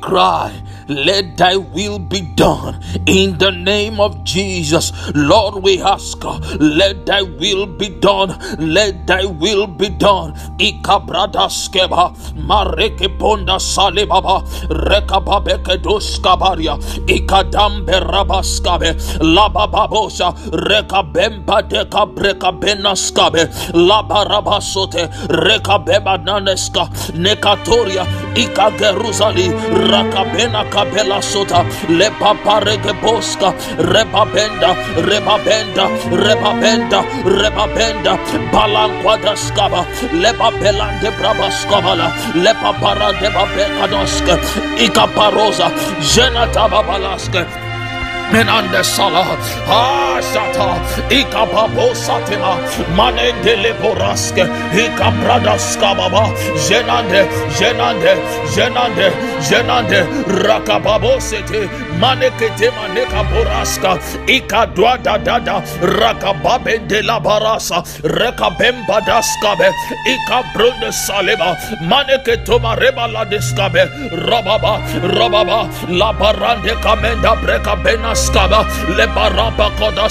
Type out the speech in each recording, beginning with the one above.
cry, let thy will be done in the name of Jesus. Lord, we ask, let thy will be done, let thy will be done. Ikabrada skeba, mareke ponda salibaba, rekababeke doskabaria, ikadambe rabaskabe, labababosa, rekabemba deka breka benaskabe, labarabasote, rekabeba naneska, nekatoria, ikageruzali, rakabena kabela sota lepa parege boska rebabenda rebabenda rebabenda rebabenda balankwada skaba lepa belande brava skabala lepa para de babeka doska ikaparosa jena tababalaska jenata babalaska menande sala ashata ikapabo satima. Manende leporaske ikabrada skababa jenande jenande jenande jenande. Rakababo sete. Manekete maneka boraska ikadwa dada rakababe de la barasa rekabemba daskabe ikabrunde saleba maneketoma reba la deskabe rababa rababa. La barande kamenda breka bena skaba le baraba koda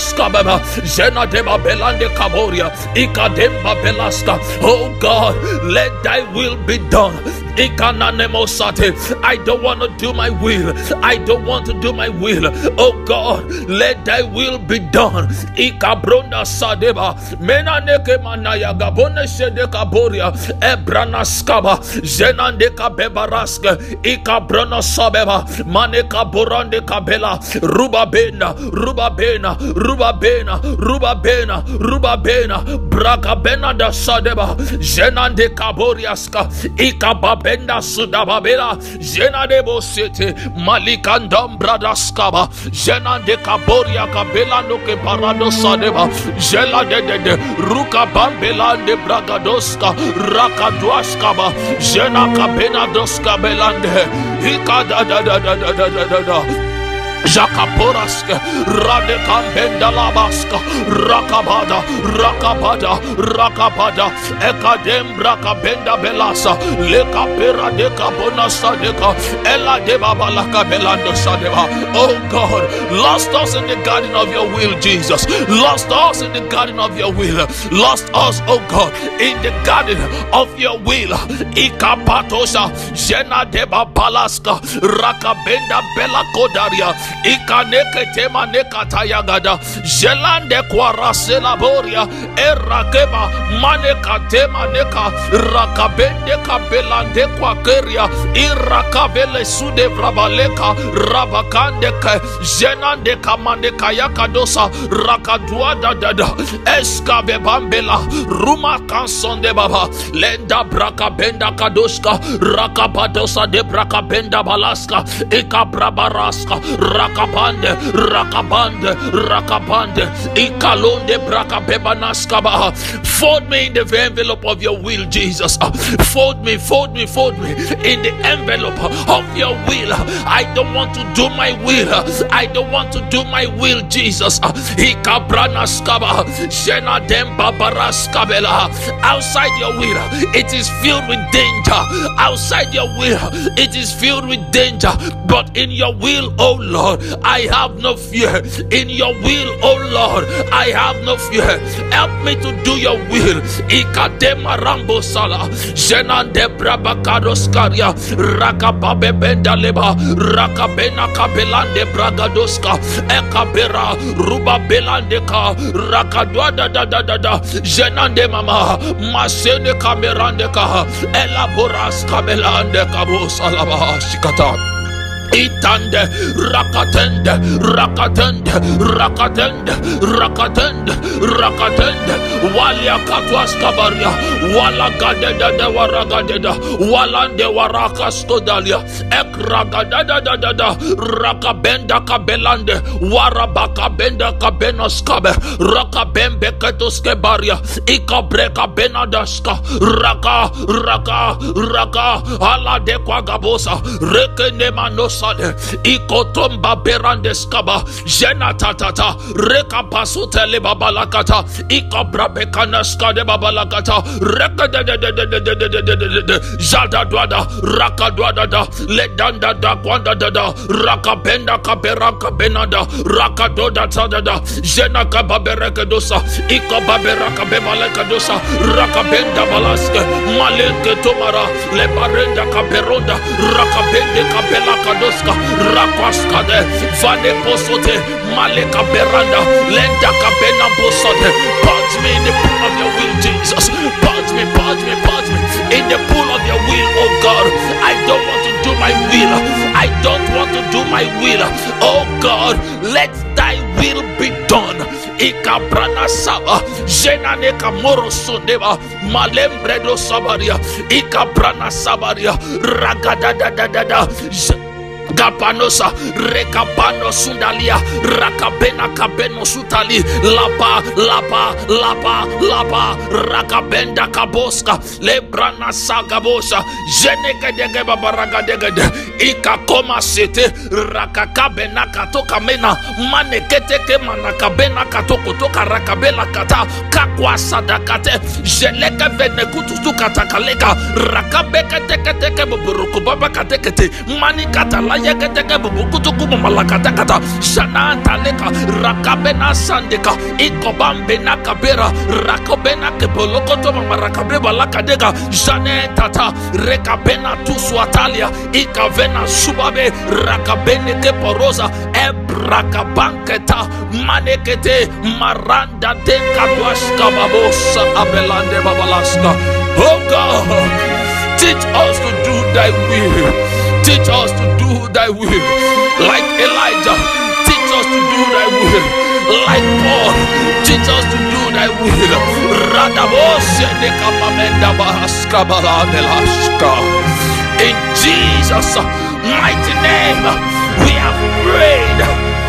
deba belande kaboria ikademba belaska oh god let thy will be done I don't want to do my will. I don't want to do my will. Oh God, let thy will be done. Ikabronda sadeba. Mena neke manaya gabone shede kaboria. Ebrana skaba. Zenande kabebaraske. Ikabrona sabeba. Mane kaborande kabela. Ruba bena. Ruba bena. Ruba bena. Ruba bena. Ruba bena. Braka bena da sadeba. Zenande kaboriaska. Ikabab benda sudababela jena de bosete malikandam bradaskaba jena de kaboria kabela no ke parado sadeba jela de de ruka bambela de bragadoska rakadwaskaba jena kabena doska belande hikada da da da da da da da Jakaporaska, Radekambenda Labaska, Rakabada, Rakabada, Rakabada, Ekadem Brakabenda Belasa, Leka Pera de Kabona Sadeka, Ela de Babalaka Belando Sadeva. Oh God, lost us in the garden of your will, Jesus. Lost us in the garden of your will. Lost us, oh God, in the garden of your will. Ikapatosa, Jena de Babalaska, Rakabenda Bela Kodaria ikaneke tema nekata yagada jelande kwarasela boria erakeba. Maneka tema neka rakabende kabelande kwakeria irakabele sude vrabaleka. Rabakande ke jenande kamande kayakadosa rakadua dadada eskabe bambela. Ruma kansonde baba. Lenda brakabenda kadoska. Rakabadosa de brakabenda balaska. Ikabrabaraska rakabande rakabande rakabande ikalonde brakabebanaskaba fold me in the envelope of your will jesus. Fold me fold me fold me in the envelope of your will. I don't want to do my will. I don't want to do my will jesus. Ikabranaskaba shena dembabaraskabela outside your will it is filled with danger. Outside your will it is filled with danger. But in your will oh lord I have no fear. In your will, oh Lord, I have no fear. Help me to do your will. Ikadema rambo sala. Jenande brabakados karia. Rakababe benda leba. Rakabena kabelande bragadoska. Ekabera ruba belande ka. Rakadwa da da da da. Jenande mama. Masene kamerande ka. Elaboras kabelande kabo salaba shikata itande rakatende rakatende rakatende rakatende rakatende. Waliakatwaskabaria walagadedede waragadeda walande warakastodalia ekragadadadadada rakabenda kabelande warabakabenda kabenoskabe rakabembeketoskebaria ikabrekabenodaska raka raka raka aladekwagabosa rekenemanos sade ikotomba berande skaba jena tatata reka pasute le babalakata ikabra bekana skade babalakata reka de de de de de de de de de de de jada dwada raka dwada da le danda da kwanda da da raka benda kabera kabenada raka doda tada da jena kababereka dosa ikababera kabebaleka dosa raka benda balaske maleke tomara le barenda kaberonda raka bende kabela kadoska rakwaskade vane posote maleka beranda lenda kabena bosode purge me in the pool of your will jesus. Purge me purge me purge me in the pool of your will oh god. I don't want to do my will. I don't want to do my will. Oh god let thy will be done. Ikabrana saba jenane kamoro sondeba malembredo sabaria. Ikabrana sabaria. Ragadadadadada gabanosa rekabano sundalia rakabena kabeno sutali laba laba laba laba rakabenda kaboska lebrana sagabosa jenegedege babaragadegede ikakoma sete rakakabena katokamena maneketeke manakabena katokotoka rakabelakata kakwasadakate jelekevene kututukatakale ka rakabekete kete ke boboroko babakate kete mani katala Manikatala yegeteke bubukutuku shanantaleka rakabena sandeka ikobambena kabera rakobena kebolokoto mamarakabeba lakadeka janetata rekabena tuswatalia ikavena subabe rakabene keporoza ebrakabanketa manekete maranda dekadwashkababosa abelande babalaska. Oh god teach us to do thy will Teach us to do thy will. Like Elijah, teach us to do thy will. Like Paul, teach us to do thy will. In Jesus' mighty name, we have prayed.